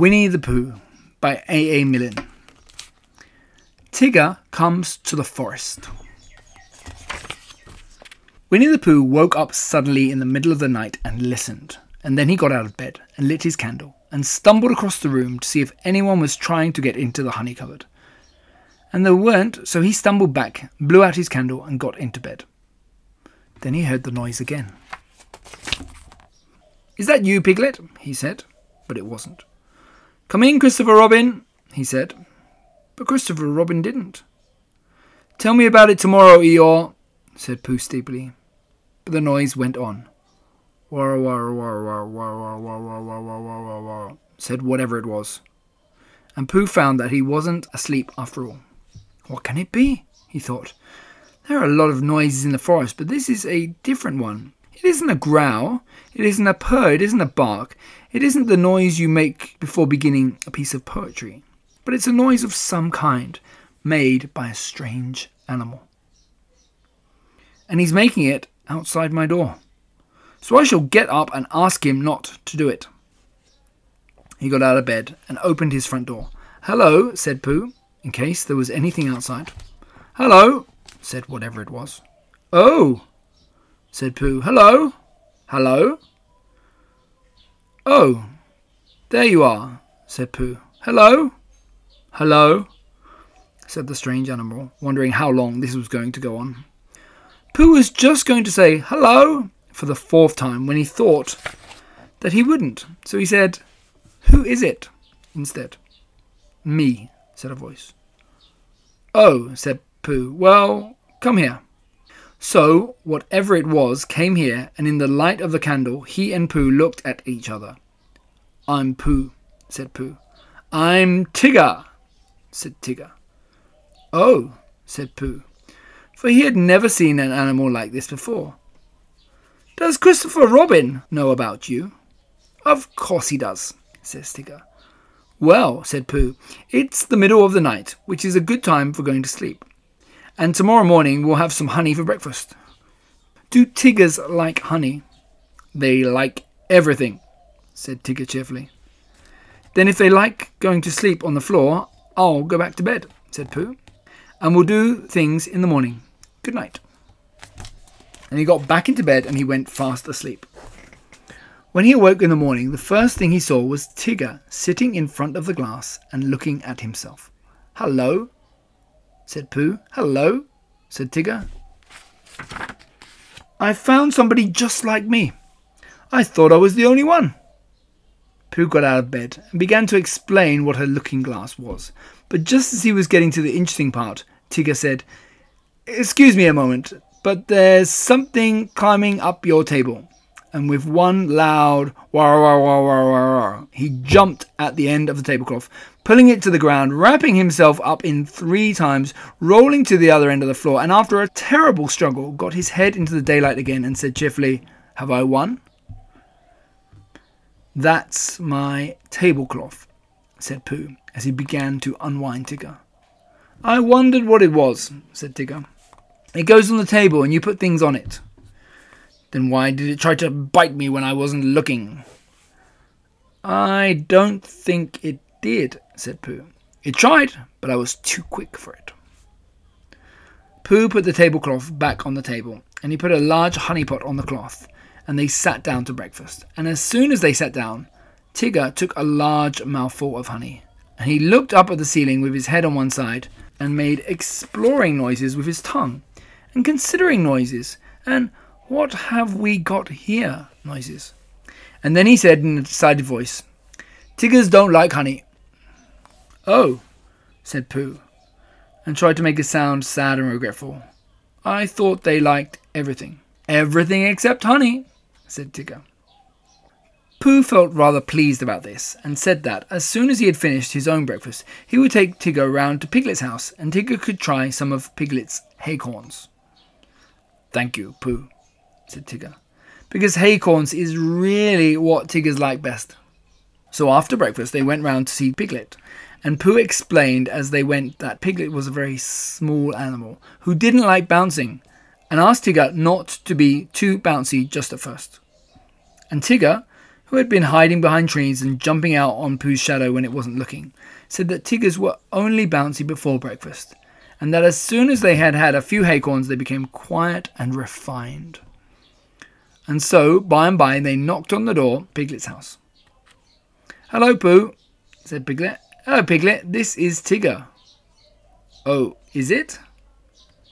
Winnie the Pooh by A. A. Milne. Tigger comes to the forest. Winnie the Pooh woke up suddenly in the middle of the night and listened, and then he got out of bed and lit his candle and stumbled across the room to see if anyone was trying to get into the honey cupboard. And there weren't, so he stumbled back, blew out his candle, and got into bed. Then he heard the noise again. Is that you, Piglet? he said, but it wasn't. Come in, Christopher Robin, he said, but Christopher Robin didn't. Tell me about it tomorrow, Eeyore, said Pooh steeply. But the noise went on. War, war, war, war, war, war, war, war, war, war, war, said whatever it was. And Pooh found that he wasn't asleep after all. What can it be? he thought. There are a lot of noises in the forest, but this is a different one. It isn't a growl, it isn't a purr, it isn't a bark, it isn't the noise you make before beginning a piece of poetry, but it's a noise of some kind, made by a strange animal. And he's making it outside my door. So I shall get up and ask him not to do it. He got out of bed and opened his front door. Hello, said Pooh, in case there was anything outside. Hello, said whatever it was. Oh, said Pooh. Hello, hello. Oh, there you are, said Pooh. Hello, hello, said the strange animal, wondering how long this was going to go on. Pooh was just going to say hello for the fourth time when he thought that he wouldn't. So he said, Who is it? instead. Me, said a voice. Oh, said Pooh. Well, come here. So, whatever it was came here, and in the light of the candle, he and Pooh looked at each other. I'm Pooh, said Pooh. I'm Tigger, said Tigger. Oh, said Pooh, for he had never seen an animal like this before. Does Christopher Robin know about you? Of course he does, says Tigger. Well, said Pooh, it's the middle of the night, which is a good time for going to sleep. And tomorrow morning we'll have some honey for breakfast. Do Tiggers like honey? They like everything, said Tigger cheerfully. Then if they like going to sleep on the floor, I'll go back to bed, said Pooh. And we'll do things in the morning. Good night. And he got back into bed and he went fast asleep. When he awoke in the morning, the first thing he saw was Tigger sitting in front of the glass and looking at himself. Hello, said Pooh. Hello, said Tigger. I found somebody just like me. I thought I was the only one. Pooh got out of bed and began to explain what her looking glass was. But just as he was getting to the interesting part, Tigger said, Excuse me a moment, but there's something climbing up your table and with one loud wah wah wah wah wah wah, he jumped at the end of the tablecloth, pulling it to the ground, wrapping himself up in three times, rolling to the other end of the floor, and after a terrible struggle, got his head into the daylight again and said cheerfully, Have I won? That's my tablecloth, said Pooh, as he began to unwind Tigger. I wondered what it was, said Tigger. It goes on the table and you put things on it. Then why did it try to bite me when I wasn't looking? I don't think it did, said Pooh. It tried, but I was too quick for it. Pooh put the tablecloth back on the table, and he put a large honey pot on the cloth, and they sat down to breakfast. And as soon as they sat down, Tigger took a large mouthful of honey, and he looked up at the ceiling with his head on one side, and made exploring noises with his tongue, and considering noises, and what have we got here? Noises. And then he said in a decided voice, Tiggers don't like honey. Oh, said Pooh, and tried to make it sound sad and regretful. I thought they liked everything. Everything except honey, said Tigger. Pooh felt rather pleased about this, and said that as soon as he had finished his own breakfast, he would take Tigger round to Piglet's house, and Tigger could try some of Piglet's haycorns. Thank you, Pooh, said Tigger, because haycorns is really what Tiggers like best. So after breakfast, they went round to see Piglet, and Pooh explained as they went that Piglet was a very small animal who didn't like bouncing, and asked Tigger not to be too bouncy just at first. And Tigger, who had been hiding behind trees and jumping out on Pooh's shadow when it wasn't looking, said that tigers were only bouncy before breakfast, and that as soon as they had had a few acorns, they became quiet and refined. And so, by and by, they knocked on the door, Piglet's house. Hello, Pooh, said Piglet. Hello, Piglet. This is Tigger. Oh, is it?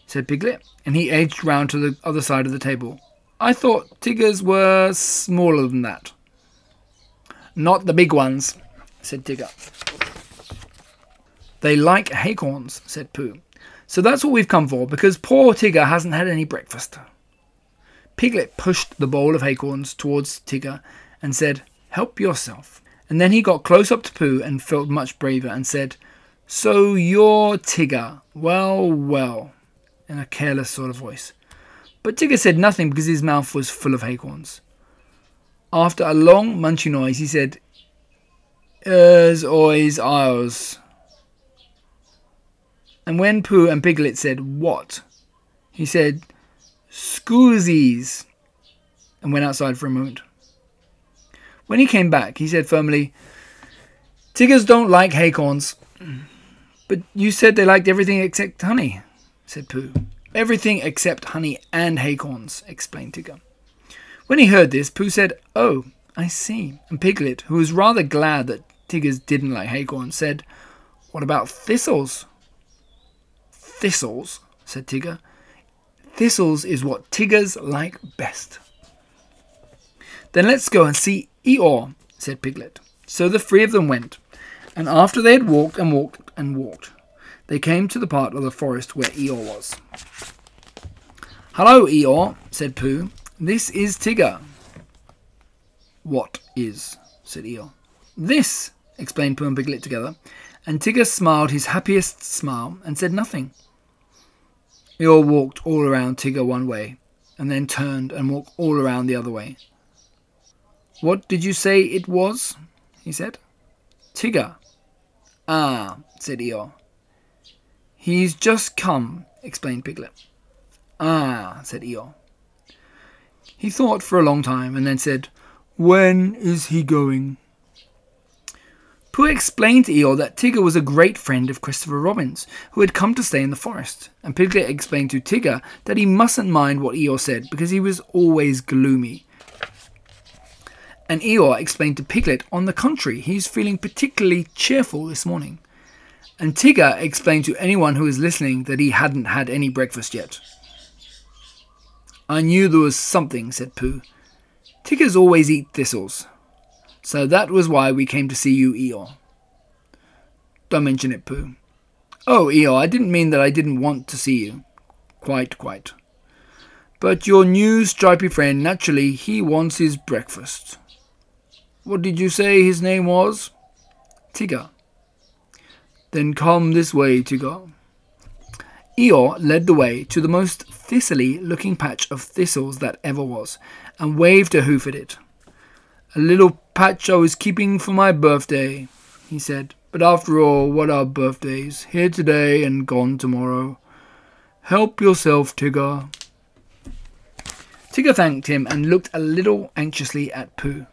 said Piglet, and he edged round to the other side of the table. I thought Tiggers were smaller than that. Not the big ones, said Tigger. They like acorns, said Pooh. So that's what we've come for, because poor Tigger hasn't had any breakfast. Piglet pushed the bowl of acorns towards Tigger and said, Help yourself. And then he got close up to Pooh and felt much braver and said, So you're Tigger. Well, well in a careless sort of voice. But Tigger said nothing because his mouth was full of acorns. After a long munchy noise, he said, Ers, oys, ours. And when Pooh and Piglet said, What? he said, Scoozies, and went outside for a moment. When he came back, he said firmly, Tiggers don't like acorns. But you said they liked everything except honey said Pooh. Everything except honey and acorns, explained Tigger. When he heard this, Pooh said, Oh, I see. And Piglet, who was rather glad that Tiggers didn't like acorns, said, What about thistles? Thistles, said Tigger. Thistles is what Tiggers like best. Then let's go and see Eeyore, said Piglet. So the three of them went, and after they had walked and walked and walked, they came to the part of the forest where Eeyore was. Hello, Eeyore, said Pooh. This is Tigger. What is? said Eeyore. This, explained Pooh and Piglet together, and Tigger smiled his happiest smile and said nothing. Eeyore walked all around Tigger one way, and then turned and walked all around the other way. What did you say it was? he said. Tigger. Ah, said Eeyore. He's just come, explained Piglet. Ah, said Eeyore. He thought for a long time and then said, When is he going? Pooh explained to Eeyore that Tigger was a great friend of Christopher Robin's, who had come to stay in the forest, and Piglet explained to Tigger that he mustn't mind what Eeyore said because he was always gloomy. And Eeyore explained to Piglet, on the contrary, he's feeling particularly cheerful this morning and Tigger explained to anyone who was listening that he hadn't had any breakfast yet. I knew there was something, said Pooh. Tiggers always eat thistles. So that was why we came to see you, Eeyore. Don't mention it, Pooh. Oh, Eeyore, I didn't mean that I didn't want to see you. Quite, quite. But your new stripy friend, naturally, he wants his breakfast. What did you say his name was? Tigger. Then come this way, Tigger. Eeyore led the way to the most thistly looking patch of thistles that ever was, and waved a hoof at it. A little patch I was keeping for my birthday, he said. But after all, what are birthdays? Here today and gone tomorrow. Help yourself, Tigger. Tigger thanked him and looked a little anxiously at Pooh.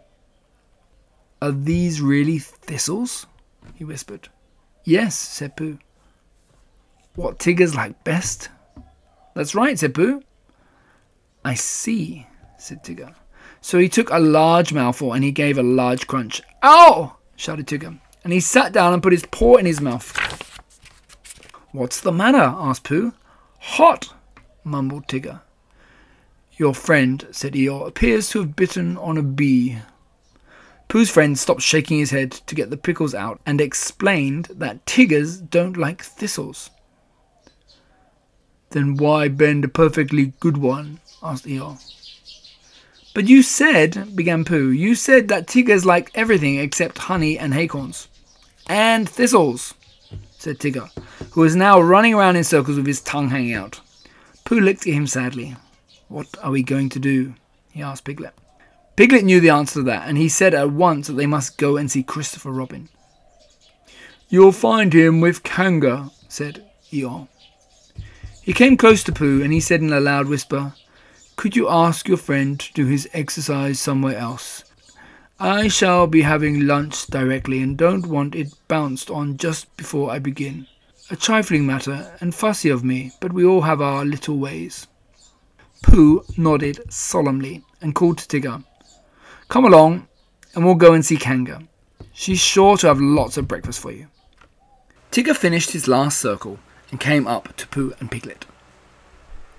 Are these really thistles? he whispered. Yes, said Pooh. What Tiggers like best? That's right, said Pooh. I see, said Tigger. So he took a large mouthful and he gave a large crunch. Ow! shouted Tigger, and he sat down and put his paw in his mouth. What's the matter? asked Pooh. Hot, mumbled Tigger. Your friend, said Eeyore, appears to have bitten on a bee. Pooh's friend stopped shaking his head to get the pickles out and explained that tigers don't like thistles. Then why bend a perfectly good one? asked Eeyore. But you said, began Pooh, you said that tigers like everything except honey and acorns. And thistles, said Tigger, who was now running around in circles with his tongue hanging out. Pooh looked at him sadly. What are we going to do? he asked Piglet. Piglet knew the answer to that, and he said at once that they must go and see Christopher Robin. You'll find him with Kanga, said Eeyore. He came close to Pooh, and he said in a loud whisper, Could you ask your friend to do his exercise somewhere else? I shall be having lunch directly and don't want it bounced on just before I begin. A trifling matter and fussy of me, but we all have our little ways. Pooh nodded solemnly and called to Tigger. Come along and we'll go and see Kanga. She's sure to have lots of breakfast for you. Tigger finished his last circle and came up to Pooh and Piglet.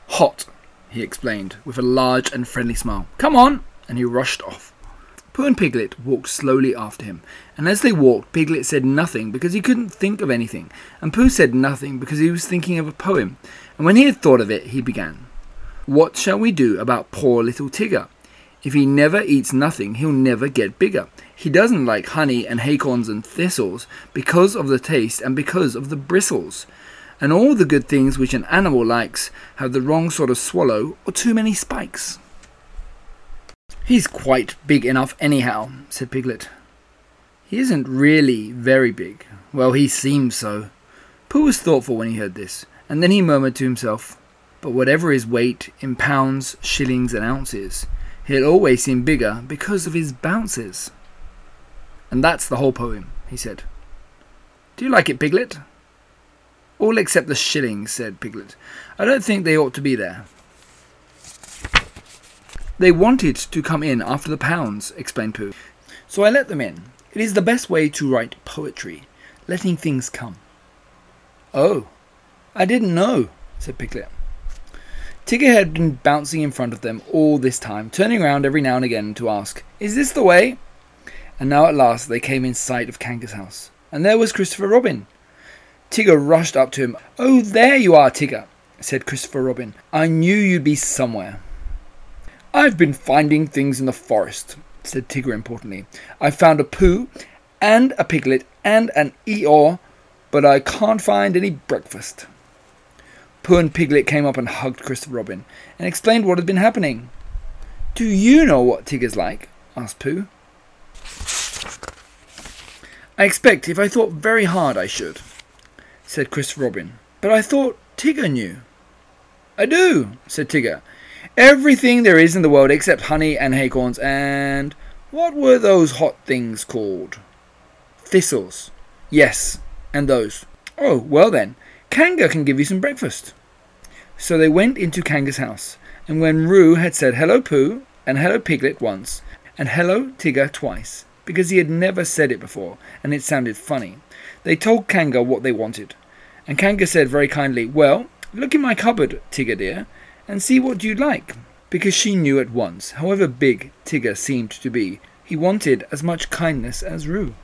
Hot, he explained with a large and friendly smile. Come on! And he rushed off. Pooh and Piglet walked slowly after him, and as they walked, Piglet said nothing because he couldn't think of anything, and Pooh said nothing because he was thinking of a poem, and when he had thought of it, he began. What shall we do about poor little Tigger? If he never eats nothing, he'll never get bigger. He doesn't like honey and acorns and thistles because of the taste and because of the bristles. And all the good things which an animal likes have the wrong sort of swallow or too many spikes. He's quite big enough anyhow, said Piglet. He isn't really very big. Well, he seems so. Pooh was thoughtful when he heard this, and then he murmured to himself, But whatever his weight in pounds, shillings, and ounces, he'll always seem bigger because of his bounces. And that's the whole poem, he said. Do you like it, Piglet? All except the shillings, said Piglet. I don't think they ought to be there. They wanted to come in after the pounds, explained Pooh. So I let them in. It is the best way to write poetry, letting things come. Oh, I didn't know, said Piglet. Tigger had been bouncing in front of them all this time, turning round every now and again to ask, Is this the way? And now at last they came in sight of Kanga's house. And there was Christopher Robin. Tigger rushed up to him. Oh, there you are, Tigger, said Christopher Robin. I knew you'd be somewhere. I've been finding things in the forest, said Tigger importantly. I found a Pooh, and a Piglet and an Eeyore, but I can't find any breakfast. Pooh and Piglet came up and hugged Christopher Robin and explained what had been happening. Do you know what Tigger's like? asked Pooh. I expect if I thought very hard I should, said Christopher Robin. But I thought Tigger knew. I do, said Tigger, Everything there is in the world except honey and acorns and. What were those hot things called? Thistles. Yes, and those. Oh, well then, Kanga can give you some breakfast. So they went into Kanga's house, and when Roo had said hello Pooh and hello Piglet once, and hello Tigger twice, because he had never said it before, and it sounded funny, they told Kanga what they wanted. And Kanga said very kindly, Well, look in my cupboard, Tigger dear, and see what you'd like. Because she knew at once, however big Tigger seemed to be, he wanted as much kindness as Roo.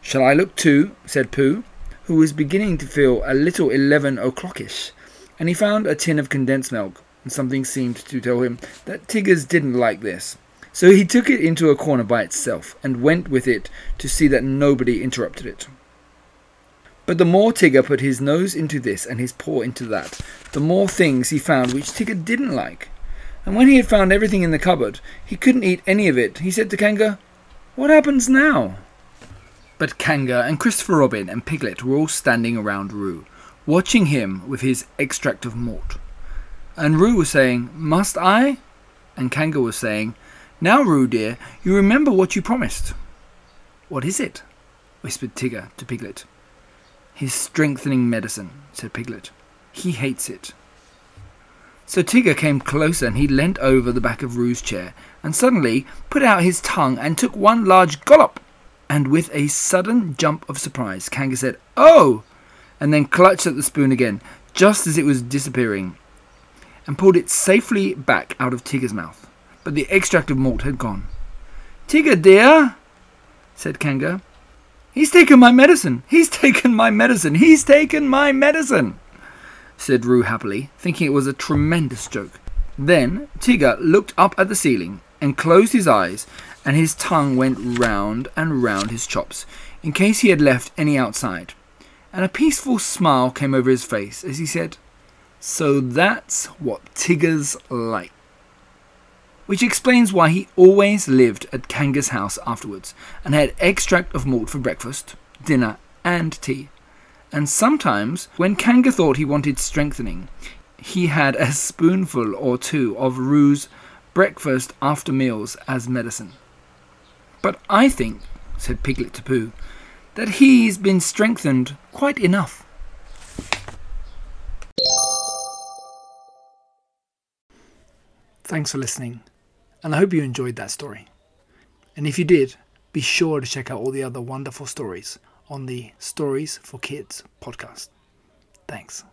Shall I look too? said Pooh, who was beginning to feel a little eleven o'clockish, and he found a tin of condensed milk, and something seemed to tell him that Tiggers didn't like this. So he took it into a corner by itself, and went with it to see that nobody interrupted it. But the more Tigger put his nose into this and his paw into that, the more things he found which Tigger didn't like. And when he had found everything in the cupboard, he couldn't eat any of it. He said to Kanga, What happens now? But Kanga and Christopher Robin and Piglet were all standing around Roo, watching him with his extract of malt. And Roo was saying, Must I? And Kanga was saying, Now, Roo dear, you remember what you promised. What is it? whispered Tigger to Piglet. His strengthening medicine, said Piglet. He hates it. So Tigger came closer and he leant over the back of Roo's chair and suddenly put out his tongue and took one large gollop. And with a sudden jump of surprise, Kanga said, Oh! And then clutched at the spoon again, just as it was disappearing, and pulled it safely back out of Tigger's mouth. But the extract of malt had gone. Tigger, dear, said Kanga, He's taken my medicine. He's taken my medicine. He's taken my medicine, said Roo happily, thinking it was a tremendous joke. Then Tigger looked up at the ceiling and closed his eyes, and his tongue went round and round his chops, in case he had left any outside. And a peaceful smile came over his face as he said, So that's what Tigger's like which explains why he always lived at Kanga's house afterwards and had extract of malt for breakfast, dinner, and tea. And sometimes, when Kanga thought he wanted strengthening, he had a spoonful or two of Roo's breakfast after meals as medicine. But I think, said Piglet to Pooh, that he's been strengthened quite enough. Thanks for listening, and I hope you enjoyed that story. And if you did, be sure to check out all the other wonderful stories on the Stories for Kids podcast. Thanks.